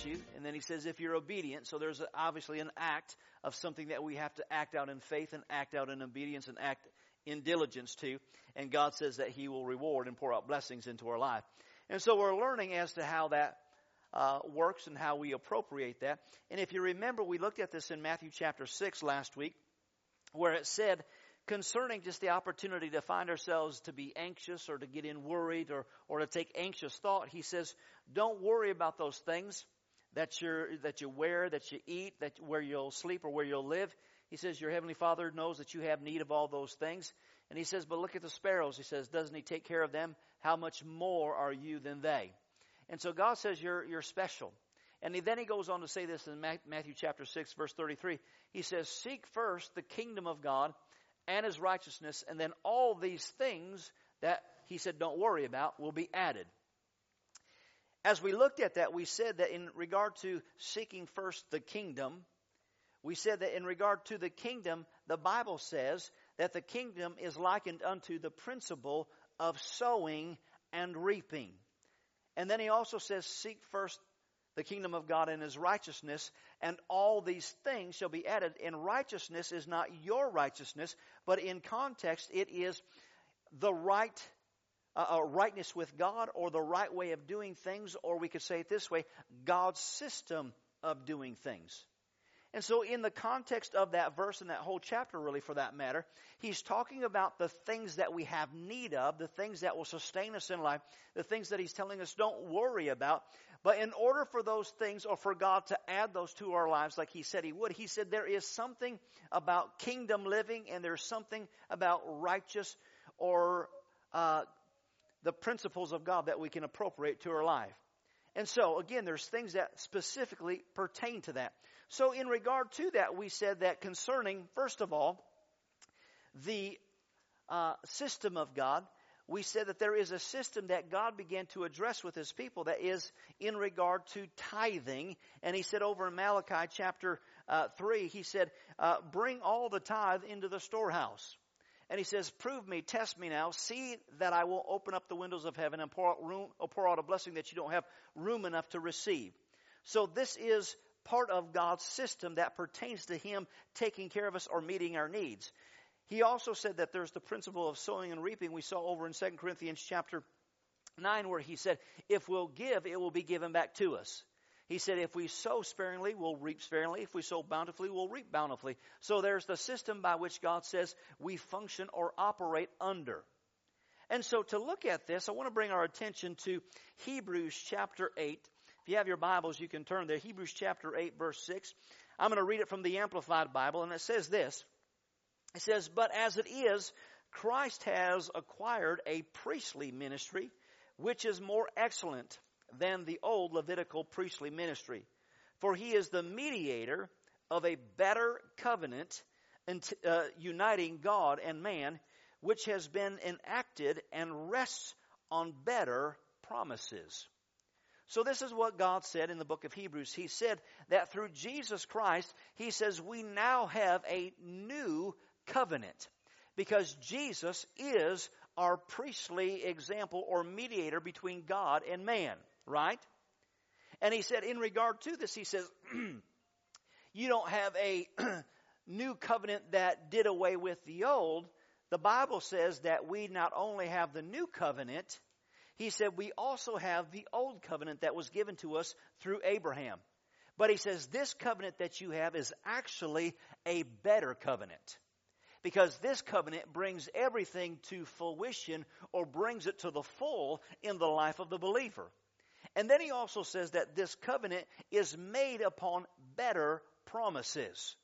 Heart issue. And then he says if you're obedient, so there's obviously an act of something that we have to act out in faith and act out in obedience and act in diligence to. And God says that he will reward and pour out blessings into our life. And so we're learning as to how that uh, works and how we appropriate that. And if you remember, we looked at this in Matthew chapter 6 last week, where it said concerning just the opportunity to find ourselves to be anxious or to get in worried or, or to take anxious thought, he says, don't worry about those things that you that you wear, that you eat, that where you'll sleep or where you'll live. He says, Your heavenly Father knows that you have need of all those things. And he says, But look at the sparrows. He says, Doesn't he take care of them? How much more are you than they? And so God says you're you're special. And he, then he goes on to say this in Matthew chapter 6 verse 33. He says, "Seek first the kingdom of God and his righteousness, and then all these things that he said don't worry about will be added." As we looked at that, we said that in regard to seeking first the kingdom, we said that in regard to the kingdom, the Bible says that the kingdom is likened unto the principle of sowing and reaping. And then he also says, Seek first the kingdom of God and his righteousness, and all these things shall be added. And righteousness is not your righteousness, but in context, it is the right uh, uh, rightness with God or the right way of doing things, or we could say it this way God's system of doing things. And so, in the context of that verse and that whole chapter, really, for that matter, he's talking about the things that we have need of, the things that will sustain us in life, the things that he's telling us don't worry about. But in order for those things, or for God to add those to our lives, like he said he would, he said there is something about kingdom living, and there's something about righteous or uh, the principles of God that we can appropriate to our life. And so, again, there's things that specifically pertain to that. So, in regard to that, we said that concerning, first of all, the uh, system of God, we said that there is a system that God began to address with his people that is in regard to tithing. And he said over in Malachi chapter uh, 3, he said, uh, Bring all the tithe into the storehouse. And he says, Prove me, test me now, see that I will open up the windows of heaven and pour out, room, pour out a blessing that you don't have room enough to receive. So this is part of God's system that pertains to Him taking care of us or meeting our needs. He also said that there's the principle of sowing and reaping we saw over in 2 Corinthians chapter 9 where he said, if we'll give, it will be given back to us. He said, if we sow sparingly, we'll reap sparingly. If we sow bountifully, we'll reap bountifully. So there's the system by which God says we function or operate under. And so to look at this, I want to bring our attention to Hebrews chapter 8. If you have your Bibles, you can turn there. Hebrews chapter 8, verse 6. I'm going to read it from the Amplified Bible, and it says this. It says, But as it is, Christ has acquired a priestly ministry, which is more excellent than the old Levitical priestly ministry. For he is the mediator of a better covenant uh, uniting God and man, which has been enacted and rests on better promises. So this is what God said in the book of Hebrews. He said that through Jesus Christ, He says we now have a new covenant because Jesus is our priestly example or mediator between God and man right? And he said, in regard to this, he says, you don't have a new covenant that did away with the old. The Bible says that we not only have the new covenant, he said we also have the old covenant that was given to us through Abraham. But he says this covenant that you have is actually a better covenant. Because this covenant brings everything to fruition or brings it to the full in the life of the believer. And then he also says that this covenant is made upon better promises.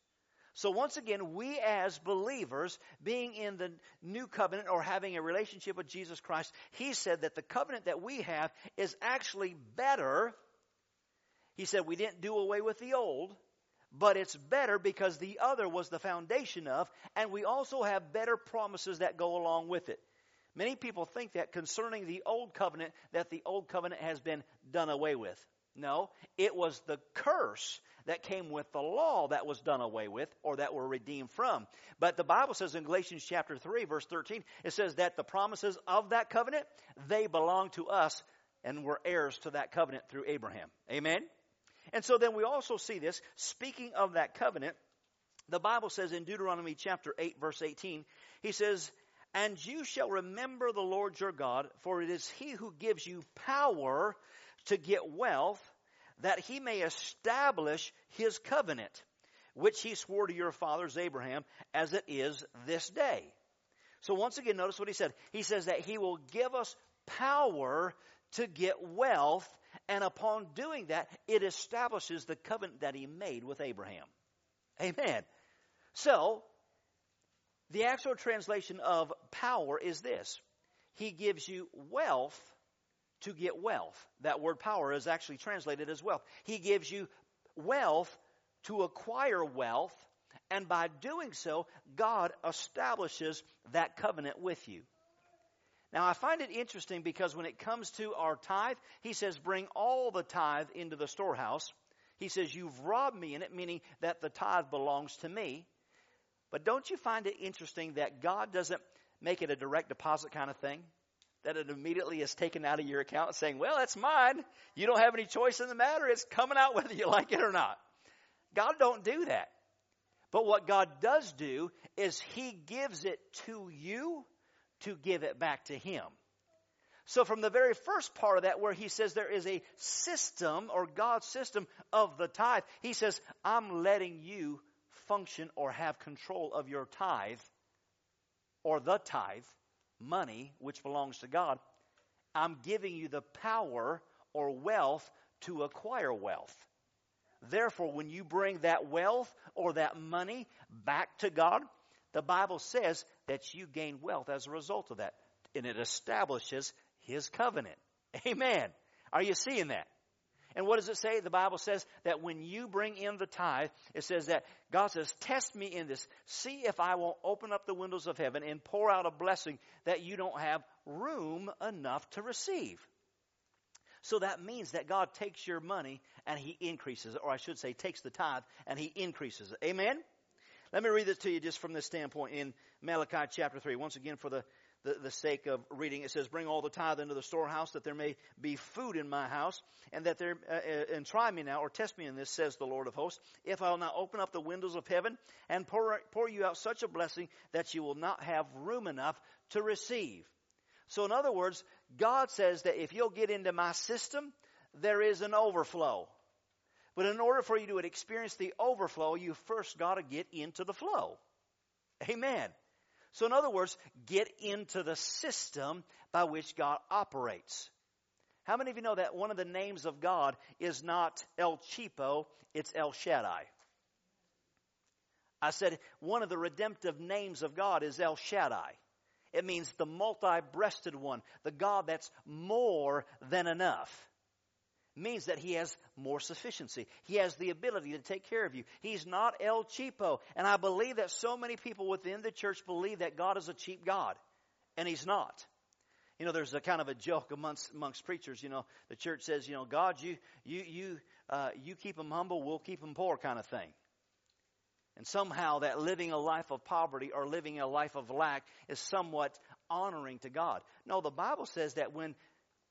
So once again, we as believers, being in the new covenant or having a relationship with Jesus Christ, he said that the covenant that we have is actually better. He said we didn't do away with the old, but it's better because the other was the foundation of, and we also have better promises that go along with it. Many people think that concerning the old covenant, that the old covenant has been done away with. No, it was the curse that came with the law that was done away with or that were redeemed from. But the Bible says in Galatians chapter 3 verse 13, it says that the promises of that covenant, they belong to us and we're heirs to that covenant through Abraham. Amen? And so then we also see this, speaking of that covenant, the Bible says in Deuteronomy chapter 8 verse 18, he says, and you shall remember the Lord your God, for it is he who gives you power to get wealth, that he may establish his covenant, which he swore to your fathers Abraham, as it is this day. So once again, notice what he said. He says that he will give us power to get wealth, and upon doing that, it establishes the covenant that he made with Abraham. Amen. So, the actual translation of power is this. He gives you wealth to get wealth. That word power is actually translated as wealth. He gives you wealth to acquire wealth, and by doing so, God establishes that covenant with you. Now, I find it interesting because when it comes to our tithe, he says, bring all the tithe into the storehouse. He says, you've robbed me in it, meaning that the tithe belongs to me. But don't you find it interesting that God doesn't make it a direct deposit kind of thing? that it immediately is taken out of your account saying, well, that's mine. You don't have any choice in the matter. It's coming out whether you like it or not. God don't do that. But what God does do is He gives it to you to give it back to Him. So from the very first part of that where He says there is a system or God's system of the tithe, He says, I'm letting you function or have control of your tithe or the tithe money, which belongs to God, I'm giving you the power or wealth to acquire wealth. Therefore, when you bring that wealth or that money back to God, the Bible says that you gain wealth as a result of that. And it establishes His covenant. Amen. Are you seeing that? And what does it say? The Bible says that when you bring in the tithe, it says that God says, test me in this. See if I won't open up the windows of heaven and pour out a blessing that you don't have room enough to receive. So that means that God takes your money and He increases it, or I should say, takes the tithe and He increases it. Amen? Let me read this to you just from this standpoint in Malachi chapter 3. Once again, for the the, the sake of reading. It says, bring all the tithe into the storehouse that there may be food in my house and that there, uh, uh, and try me now or test me in this, says the Lord of hosts, if I will not open up the windows of heaven and pour, pour you out such a blessing that you will not have room enough to receive. So in other words, God says that if you'll get into my system, there is an overflow. But in order for you to experience the overflow, you first got to get into the flow. Amen. So, in other words, get into the system by which God operates. How many of you know that one of the names of God is not El Cheapo, it's El Shaddai? I said one of the redemptive names of God is El Shaddai. It means the multi breasted one, the God that's more than enough means that he has more sufficiency. He has the ability to take care of you. He's not El Cheapo. And I believe that so many people within the church believe that God is a cheap God. And he's not. You know, there's a kind of a joke amongst, amongst preachers. You know, the church says, you know, God, you, you, you, uh, you keep them humble, we'll keep them poor kind of thing. And somehow that living a life of poverty or living a life of lack is somewhat honoring to God. No, the Bible says that when,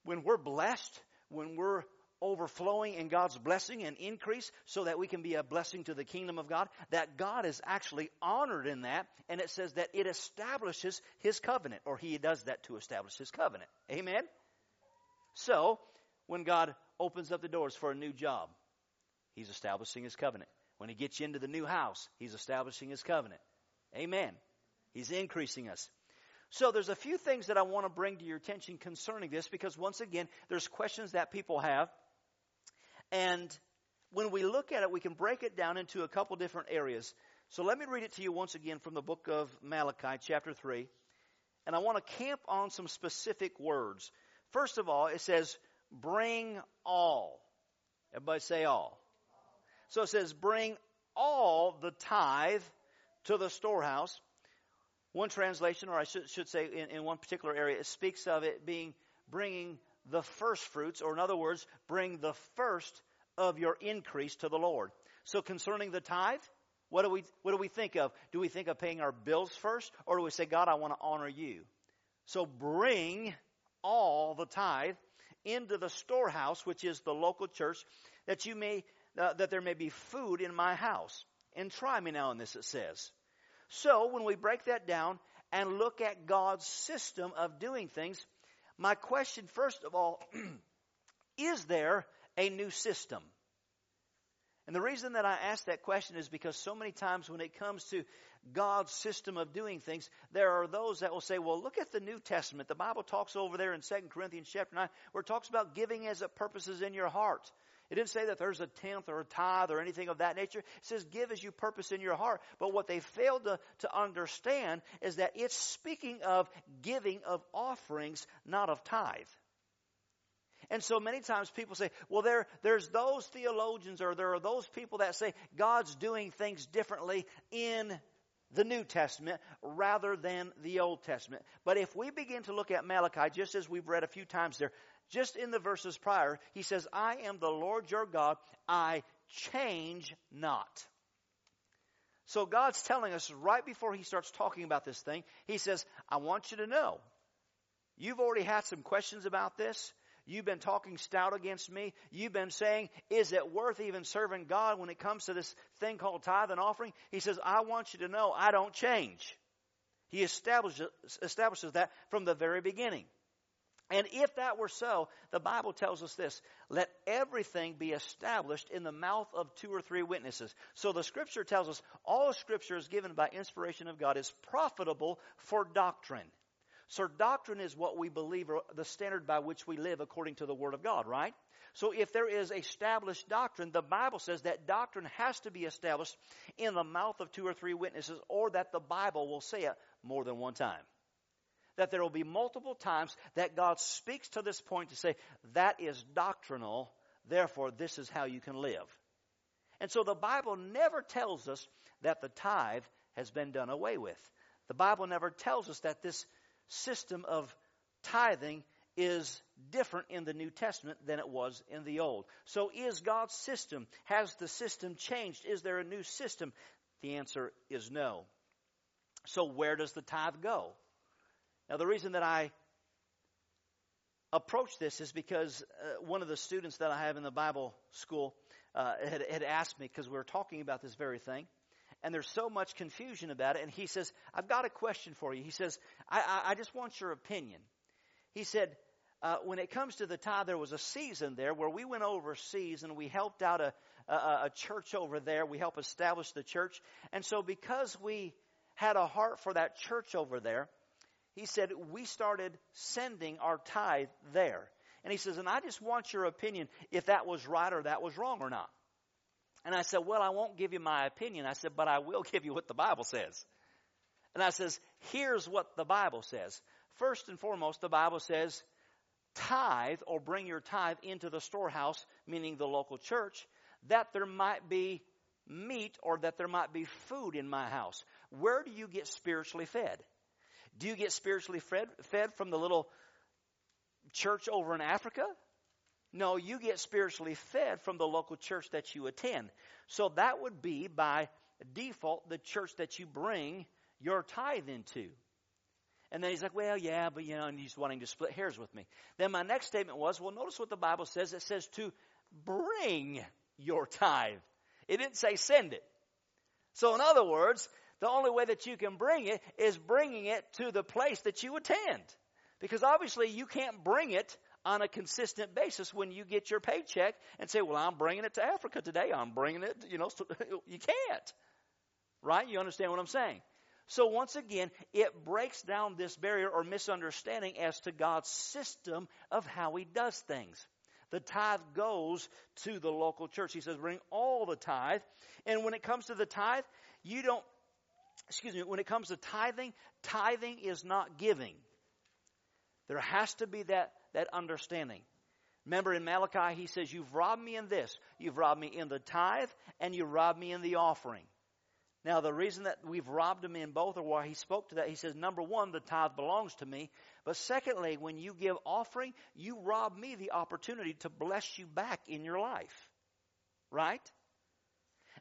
when we're blessed, when we're overflowing in God's blessing and increase so that we can be a blessing to the kingdom of God, that God is actually honored in that, and it says that it establishes His covenant, or He does that to establish His covenant. Amen? So, when God opens up the doors for a new job, He's establishing His covenant. When He gets you into the new house, He's establishing His covenant. Amen. He's increasing us. So there's a few things that I want to bring to your attention concerning this because once again, there's questions that people have and when we look at it, we can break it down into a couple different areas. So let me read it to you once again from the book of Malachi, chapter 3. And I want to camp on some specific words. First of all, it says, bring all. Everybody say all. So it says, bring all the tithe to the storehouse. One translation, or I should, should say in, in one particular area, it speaks of it being bringing the first fruits, or in other words, bring the first of your increase to the Lord. So concerning the tithe, what do we what do we think of? Do we think of paying our bills first, or do we say, God, I want to honor you? So bring all the tithe into the storehouse, which is the local church, that you may uh, that there may be food in my house. And try me now in this, it says. So when we break that down and look at God's system of doing things, my question, first of all, is there a new system? And the reason that I ask that question is because so many times when it comes to God's system of doing things, there are those that will say, well, look at the New Testament. The Bible talks over there in 2 Corinthians chapter 9 where it talks about giving as it purposes in your heart. It didn't say that there's a tenth or a tithe or anything of that nature. It says give as you purpose in your heart. But what they failed to, to understand is that it's speaking of giving of offerings, not of tithe. And so many times people say, well, there, there's those theologians or there are those people that say God's doing things differently in the New Testament rather than the Old Testament. But if we begin to look at Malachi, just as we've read a few times there, just in the verses prior, he says, I am the Lord your God, I change not. So God's telling us right before he starts talking about this thing, he says, I want you to know. You've already had some questions about this. You've been talking stout against me. You've been saying, is it worth even serving God when it comes to this thing called tithe and offering? He says, I want you to know I don't change. He establishes, establishes that from the very beginning. And if that were so, the Bible tells us this let everything be established in the mouth of two or three witnesses. So the scripture tells us all scripture is given by inspiration of God is profitable for doctrine. So doctrine is what we believe or the standard by which we live according to the Word of God, right? So if there is established doctrine, the Bible says that doctrine has to be established in the mouth of two or three witnesses or that the Bible will say it more than one time. That there will be multiple times that God speaks to this point to say, that is doctrinal, therefore this is how you can live. And so the Bible never tells us that the tithe has been done away with. The Bible never tells us that this system of tithing is different in the New Testament than it was in the Old. So is God's system, has the system changed? Is there a new system? The answer is no. So where does the tithe go? Now the reason that I approach this is because uh, one of the students that I have in the Bible school uh, had, had asked me, because we were talking about this very thing, and there's so much confusion about it. And he says, I've got a question for you. He says, I, I, I just want your opinion. He said, uh, when it comes to the tithe, there was a season there where we went overseas and we helped out a, a, a church over there. We helped establish the church. And so because we had a heart for that church over there, he said, we started sending our tithe there. And he says, and I just want your opinion if that was right or that was wrong or not. And I said, Well, I won't give you my opinion. I said, But I will give you what the Bible says. And I says, Here's what the Bible says. First and foremost, the Bible says, tithe or bring your tithe into the storehouse, meaning the local church, that there might be meat or that there might be food in my house. Where do you get spiritually fed? Do you get spiritually fed, fed from the little church over in Africa? No, you get spiritually fed from the local church that you attend. So that would be by default the church that you bring your tithe into. And then he's like, well, yeah, but you know, and he's wanting to split hairs with me. Then my next statement was, well, notice what the Bible says. It says to bring your tithe. It didn't say send it. So in other words, the only way that you can bring it is bringing it to the place that you attend. Because obviously you can't bring it on a consistent basis when you get your paycheck and say, well, I'm bringing it to Africa today. I'm bringing it, you know, you can't. Right? You understand what I'm saying? So once again, it breaks down this barrier or misunderstanding as to God's system of how He does things. The tithe goes to the local church. He says, bring all the tithe. And when it comes to the tithe, You don't, excuse me, when it comes to tithing, tithing is not giving. There has to be that, that understanding. Remember in Malachi, he says, You've robbed me in this. You've robbed me in the tithe, and you've robbed me in the offering. Now, the reason that we've robbed him in both, or why he spoke to that, he says, number one, the tithe belongs to me. But secondly, when you give offering, you rob me the opportunity to bless you back in your life. Right?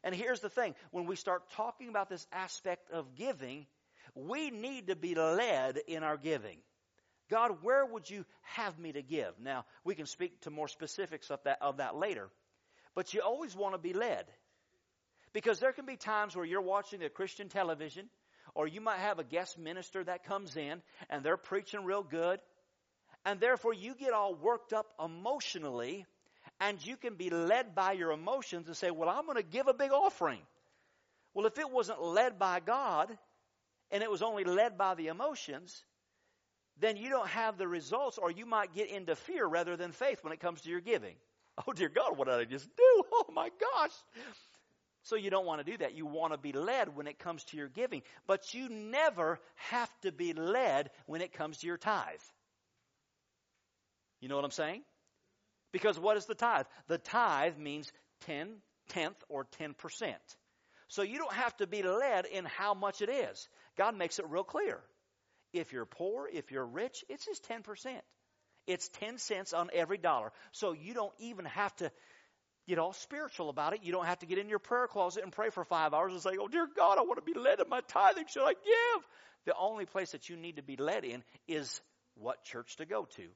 And here's the thing when we start talking about this aspect of giving, we need to be led in our giving. God, where would you have me to give? Now, we can speak to more specifics of that, of that later. But you always want to be led. Because there can be times where you're watching a Christian television, or you might have a guest minister that comes in and they're preaching real good, and therefore you get all worked up emotionally, and you can be led by your emotions and say, Well, I'm going to give a big offering. Well, if it wasn't led by God, and it was only led by the emotions, then you don't have the results, or you might get into fear rather than faith when it comes to your giving. Oh, dear God, what did I just do? Oh, my gosh. So you don't want to do that. You want to be led when it comes to your giving. But you never have to be led when it comes to your tithe. You know what I'm saying? Because what is the tithe? The tithe means 10, tenth, or 10%. So you don't have to be led in how much it is. God makes it real clear. If you're poor, if you're rich, it's just 10%. It's 10 cents on every dollar. So you don't even have to get all spiritual about it. You don't have to get in your prayer closet and pray for five hours and say, Oh, dear God, I want to be led in my tithing. Should I give? The only place that you need to be led in is what church to go to.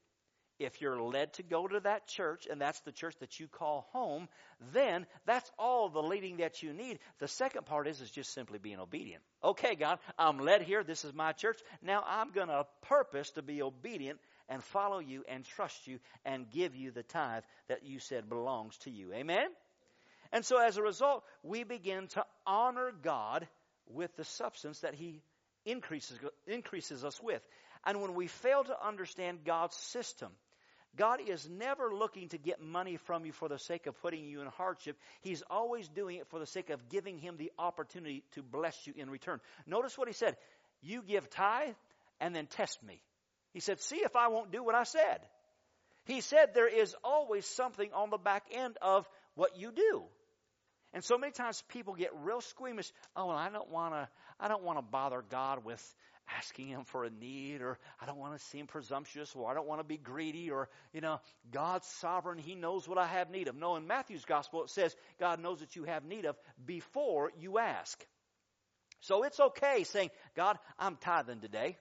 If you're led to go to that church and that's the church that you call home, then that's all the leading that you need. The second part is is just simply being obedient. Okay, God, I'm led here. This is my church. Now I'm going to purpose to be obedient and follow you and trust you and give you the tithe that you said belongs to you. Amen? And so as a result, we begin to honor God with the substance that He increases, increases us with. And when we fail to understand God's system, God is never looking to get money from you for the sake of putting you in hardship. He's always doing it for the sake of giving Him the opportunity to bless you in return. Notice what He said. You give tithe and then test me. He said, See if I won't do what I said. He said there is always something on the back end of what you do. And so many times people get real squeamish. Oh, well, I don't want to. I don't want to bother God with asking Him for a need, or I don't want to seem presumptuous, or I don't want to be greedy, or you know, God's sovereign. He knows what I have need of. No, in Matthew's gospel it says God knows that you have need of before you ask. So it's okay saying, God, I'm tithing today.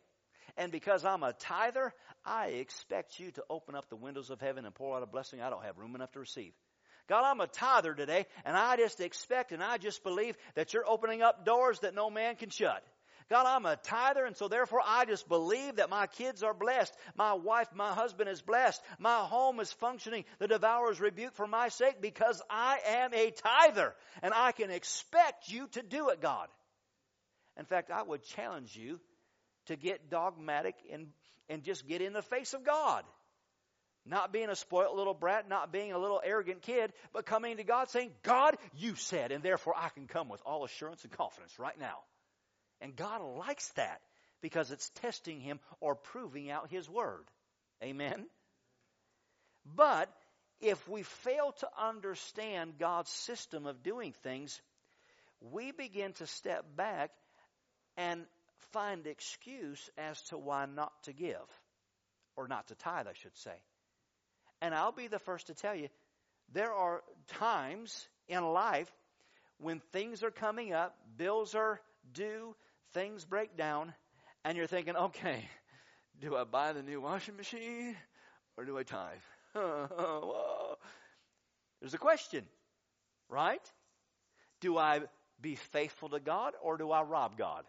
And because I'm a tither, I expect you to open up the windows of heaven and pour out a blessing I don't have room enough to receive. God, I'm a tither today, and I just expect and I just believe that you're opening up doors that no man can shut. God, I'm a tither, and so therefore I just believe that my kids are blessed. My wife, my husband is blessed. My home is functioning. The devourer's is rebuked for my sake because I am a tither, and I can expect you to do it, God. In fact, I would challenge you to get dogmatic and, and just get in the face of God. Not being a spoiled little brat, not being a little arrogant kid, but coming to God saying, God, you said, and therefore I can come with all assurance and confidence right now. And God likes that because it's testing Him or proving out His Word. Amen? But if we fail to understand God's system of doing things, we begin to step back and find excuse as to why not to give, or not to tithe, I should say. And I'll be the first to tell you, there are times in life when things are coming up, bills are due, things break down, and you're thinking, okay, do I buy the new washing machine or do I tithe? There's a question, right? Do I be faithful to God or do I rob God?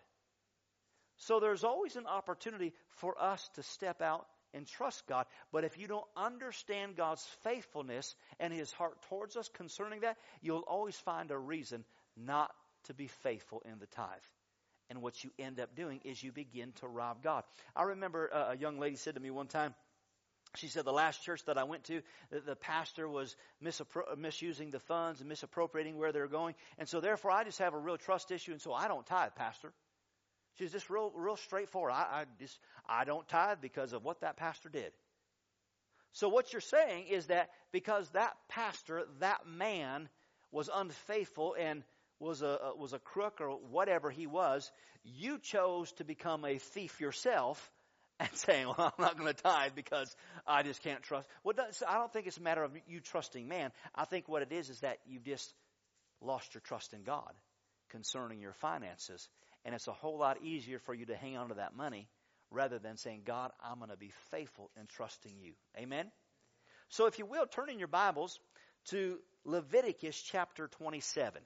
So there's always an opportunity for us to step out and trust God. But if you don't understand God's faithfulness and His heart towards us concerning that, you'll always find a reason not to be faithful in the tithe. And what you end up doing is you begin to rob God. I remember uh, a young lady said to me one time, she said the last church that I went to, the, the pastor was misappro- misusing the funds and misappropriating where they're going. And so therefore I just have a real trust issue and so I don't tithe, pastor. She's just real, real straightforward. I, I just, I don't tithe because of what that pastor did. So what you're saying is that because that pastor, that man was unfaithful and was a, uh, was a crook or whatever he was, you chose to become a thief yourself and saying, well, I'm not going to tithe because I just can't trust. Well, I don't think it's a matter of you trusting man. I think what it is is that you've just lost your trust in God concerning your finances. And it's a whole lot easier for you to hang on to that money rather than saying, God, I'm going to be faithful in trusting you. Amen? So if you will, turn in your Bibles to Leviticus chapter 27.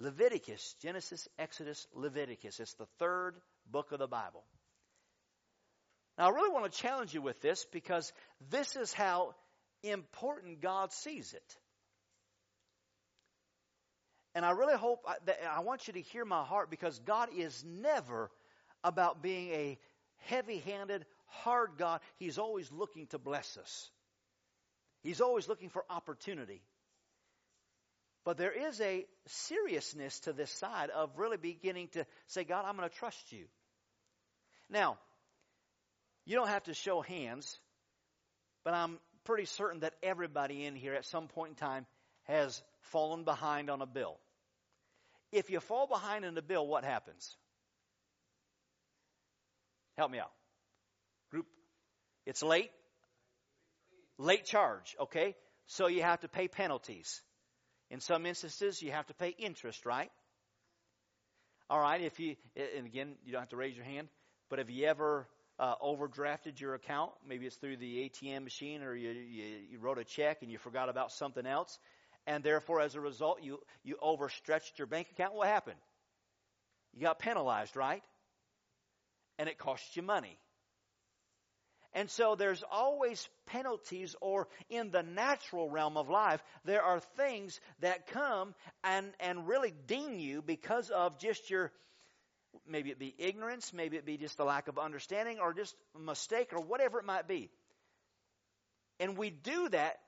Leviticus, Genesis, Exodus, Leviticus. It's the third book of the Bible. Now, I really want to challenge you with this because this is how important God sees it. And I really hope that I want you to hear my heart because God is never about being a heavy handed, hard God. He's always looking to bless us, He's always looking for opportunity. But there is a seriousness to this side of really beginning to say, God, I'm going to trust you. Now, you don't have to show hands, but I'm pretty certain that everybody in here at some point in time has fallen behind on a bill. If you fall behind on a bill, what happens? Help me out. Group, it's late. Late charge, okay? So you have to pay penalties. In some instances, you have to pay interest, right? All right, if you, and again, you don't have to raise your hand, but have you ever uh, overdrafted your account. Maybe it's through the ATM machine or you, you, you wrote a check and you forgot about something else. And therefore, as a result, you, you overstretched your bank account. What happened? You got penalized, right? And it cost you money. And so there's always penalties, or in the natural realm of life, there are things that come and, and really ding you because of just your Maybe it be ignorance, maybe it be just the lack of understanding, or just a mistake, or whatever it might be. And we do that.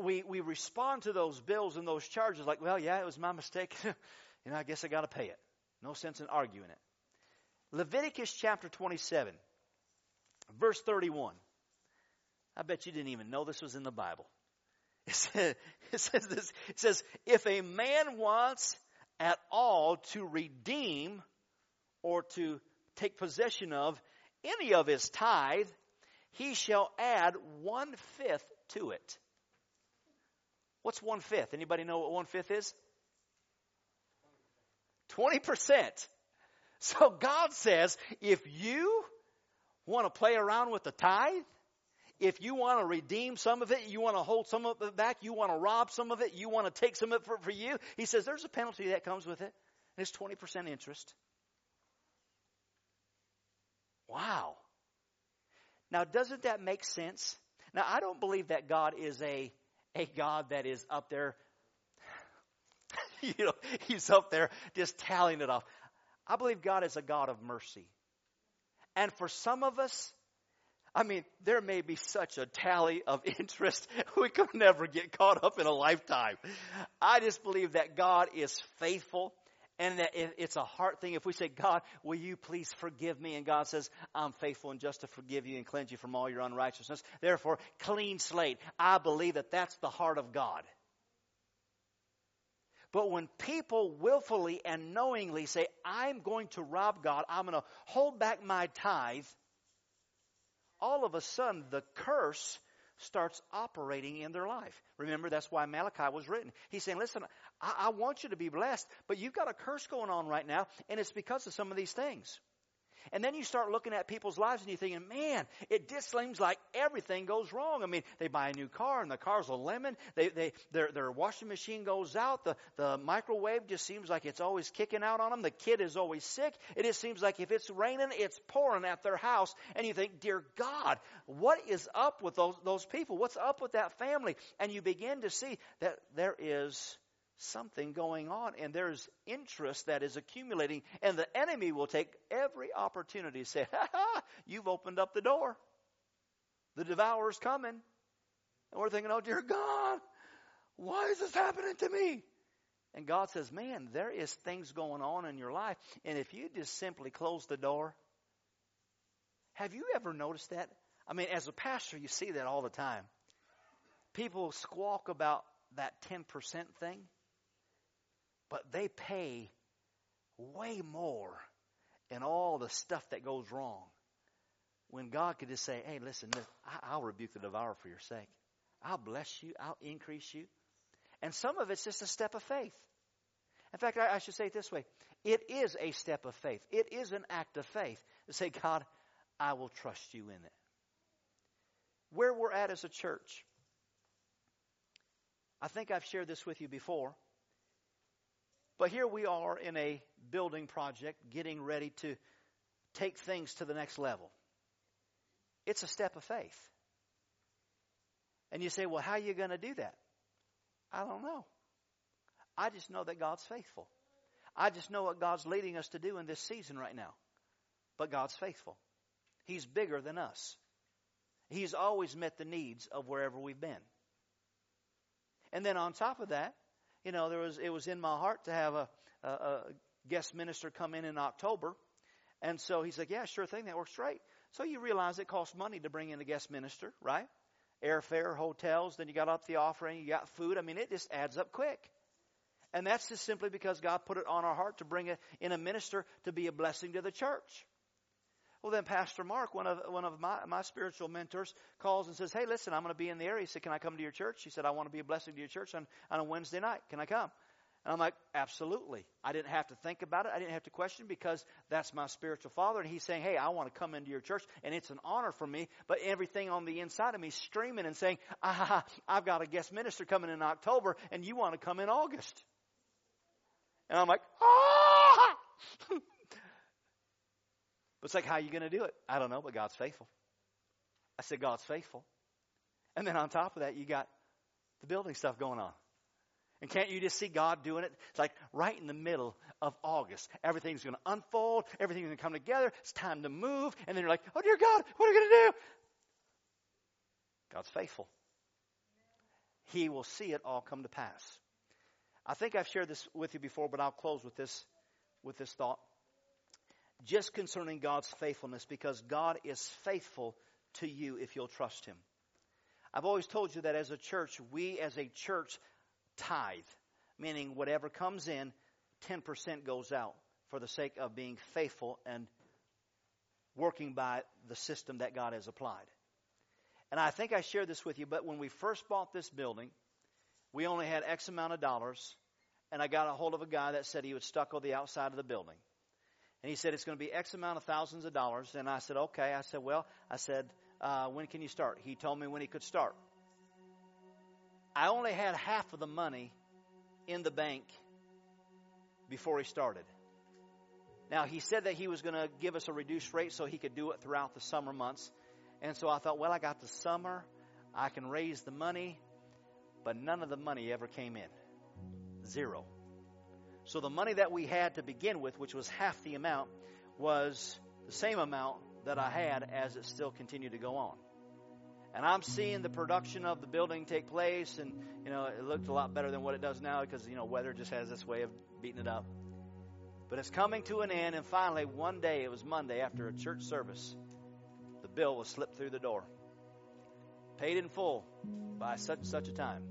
We, we respond to those bills and those charges like, well, yeah, it was my mistake. you know, I guess I got to pay it. No sense in arguing it. Leviticus chapter 27, verse 31. I bet you didn't even know this was in the Bible. It says, it says this. It says, if a man wants at all to redeem or to take possession of any of his tithe, he shall add one fifth to it. What's one fifth? Anybody know what one fifth is? 20%. So God says, if you want to play around with the tithe, if you want to redeem some of it, you want to hold some of it back, you want to rob some of it, you want to take some of it for, for you, he says there's a penalty that comes with it. And it's 20% interest. Wow. Now, doesn't that make sense? Now, I don't believe that God is a, a God that is up there, you know, he's up there just tallying it off. I believe God is a God of mercy. And for some of us, I mean, there may be such a tally of interest, we could never get caught up in a lifetime. I just believe that God is faithful and that it's a heart thing. If we say, God, will you please forgive me? And God says, I'm faithful and just to forgive you and cleanse you from all your unrighteousness. Therefore, clean slate. I believe that that's the heart of God. But when people willfully and knowingly say, I'm going to rob God, I'm going to hold back my tithe, all of a sudden the curse starts operating in their life. Remember, that's why Malachi was written. He's saying, listen, I, I want you to be blessed, but you've got a curse going on right now, and it's because of some of these things. And then you start looking at people's lives and you're thinking, man, it just seems like everything goes wrong. I mean, they buy a new car and the car's a lemon. They, they, their, their washing machine goes out. The, the microwave just seems like it's always kicking out on them. The kid is always sick. It just seems like if it's raining, it's pouring at their house. And you think, dear God, what is up with those, those people? What's up with that family? And you begin to see that there is something going on, and there's interest that is accumulating, and the enemy will take every opportunity to say, ha ha, you've opened up the door. The devourer's coming. And we're thinking, oh dear God, why is this happening to me? And God says, man, there is things going on in your life, and if you just simply close the door, have you ever noticed that? I mean, as a pastor, you see that all the time. People squawk about that 10% thing, but they pay way more in all the stuff that goes wrong. When God could just say, hey, listen, I'll rebuke the devourer for your sake. I'll bless you. I'll increase you. And some of it's just a step of faith. In fact, I, should say it this way. It is a step of faith. It is an act of faith to say, God, I will trust you in it. Where we're at as a church, I think I've shared this with you before. But here we are in a building project getting ready to take things to the next level. It's a step of faith. And you say, well, how are you going to do that? I don't know. I just know that God's faithful. I just know what God's leading us to do in this season right now. But God's faithful. He's bigger than us. He's always met the needs of wherever we've been. And then on top of that, you know, there was it was in my heart to have a, a, a guest minister come in in October, and so he said, "Yeah, sure thing, that works great." So you realize it costs money to bring in a guest minister, right? Airfare, hotels, then you got up the offering, you got food. I mean, it just adds up quick. And that's just simply because God put it on our heart to bring in a minister to be a blessing to the church. Well, then Pastor Mark, one of, one of my, my spiritual mentors, calls and says, Hey, listen, I'm going to be in the area. He said, Can I come to your church? He said, I want to be a blessing to your church on, on a Wednesday night. Can I come? And I'm like, absolutely. I didn't have to think about it. I didn't have to question because that's my spiritual father. And he's saying, hey, I want to come into your church and it's an honor for me. But everything on the inside of me screaming and saying, ah, I've got a guest minister coming in October and you want to come in August. And I'm like, ah! But it's like, how are you going to do it? I don't know, but God's faithful. I said, God's faithful. And then on top of that, you got the building stuff going on. And can't you just see God doing it? It's like right in the middle of August. Everything's going to unfold. Everything's going to come together. It's time to move. And then you're like, oh, dear God, what are we going to do? God's faithful. He will see it all come to pass. I think I've shared this with you before, but I'll close with this, with this thought just concerning God's faithfulness because God is faithful to you if you'll trust Him. I've always told you that as a church, we as a church tithe, meaning whatever comes in, 10% goes out for the sake of being faithful and working by the system that God has applied. And I think I shared this with you, but when we first bought this building, we only had X amount of dollars, and I got a hold of a guy that said he would stucco the outside of the building. And he said, it's going to be X amount of thousands of dollars. And I said, okay. I said, well, I said, uh, when can you start? He told me when he could start. I only had half of the money in the bank before he started. Now, he said that he was going to give us a reduced rate so he could do it throughout the summer months. And so I thought, well, I got the summer. I can raise the money. But none of the money ever came in. Zero. So the money that we had to begin with, which was half the amount, was the same amount that I had as it still continued to go on. And I'm seeing the production of the building take place, and you know it looked a lot better than what it does now because you know weather just has this way of beating it up. But it's coming to an end, and finally one day, it was Monday after a church service, the bill was slipped through the door, paid in full by such such a time.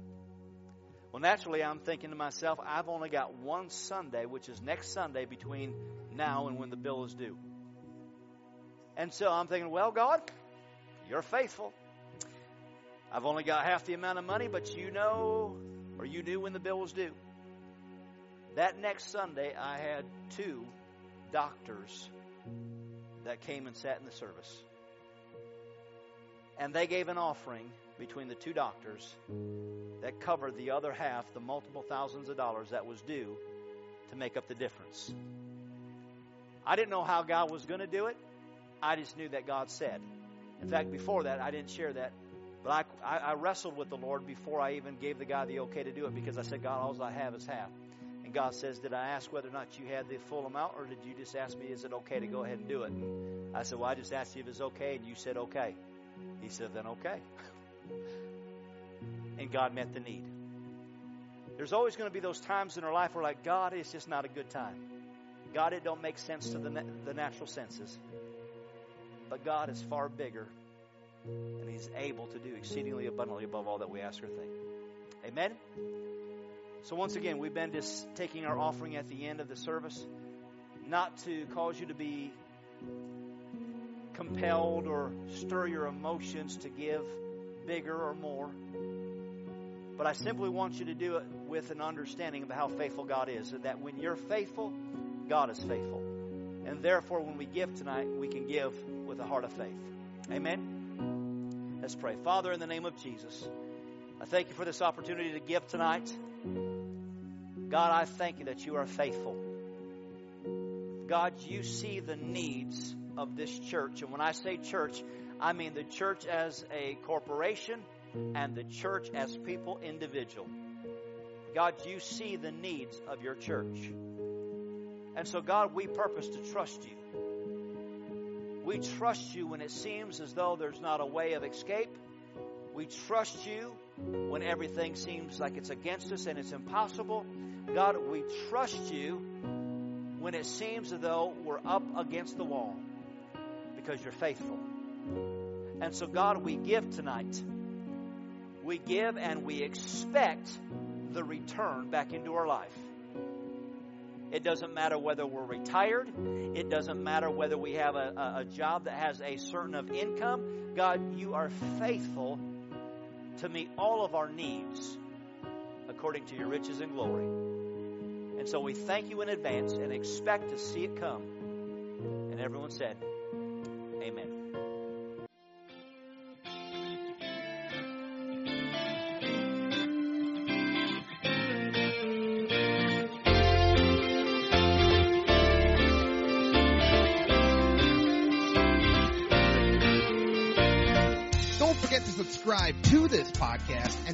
Well, naturally, I'm thinking to myself, I've only got one Sunday, which is next Sunday, between now and when the bill is due. And so I'm thinking, well, God, you're faithful. I've only got half the amount of money, but you know, or you knew when the bill was due. That next Sunday, I had two doctors that came and sat in the service. And they gave an offering between the two doctors that covered the other half, the multiple thousands of dollars that was due to make up the difference. I didn't know how God was going to do it. I just knew that God said. In fact, before that, I didn't share that But I, I, I wrestled with the Lord before I even gave the guy the okay to do it because I said, God, all I have is half. And God says, Did I ask whether or not you had the full amount, or did you just ask me, is it okay to go ahead and do it? And I said, Well, I just asked you if it's okay, and you said okay. He said, Then okay. and God met the need. There's always going to be those times in our life where, like, God, it's just not a good time. God, it don't make sense to the, the natural senses. But God is far bigger, and He's able to do exceedingly abundantly above all that we ask or think. Amen? So, once again, we've been just taking our offering at the end of the service, not to cause you to be compelled or stir your emotions to give bigger or more. But I simply want you to do it with an understanding of how faithful God is. And that when you're faithful, God is faithful. And therefore, when we give tonight, we can give with a heart of faith. Amen? Let's pray. Father, in the name of Jesus, I thank you for this opportunity to give tonight. God, I thank you that you are faithful. God, you see the needs of this church. And when I say church, I mean the church as a corporation and the church as people individual. God, you see the needs of your church. And so, God, we purpose to trust you. We trust you when it seems as though there's not a way of escape. We trust you when everything seems like it's against us and it's impossible. God, we trust you when it seems as though we're up against the wall because you're faithful. And so, God, we give tonight. We give and we expect the return back into our life. It doesn't matter whether we're retired. It doesn't matter whether we have a, a, job that has a certain of income. God, you are faithful to meet all of our needs according to your riches and glory. And so we thank you in advance and expect to see it come. And everyone said, Amen.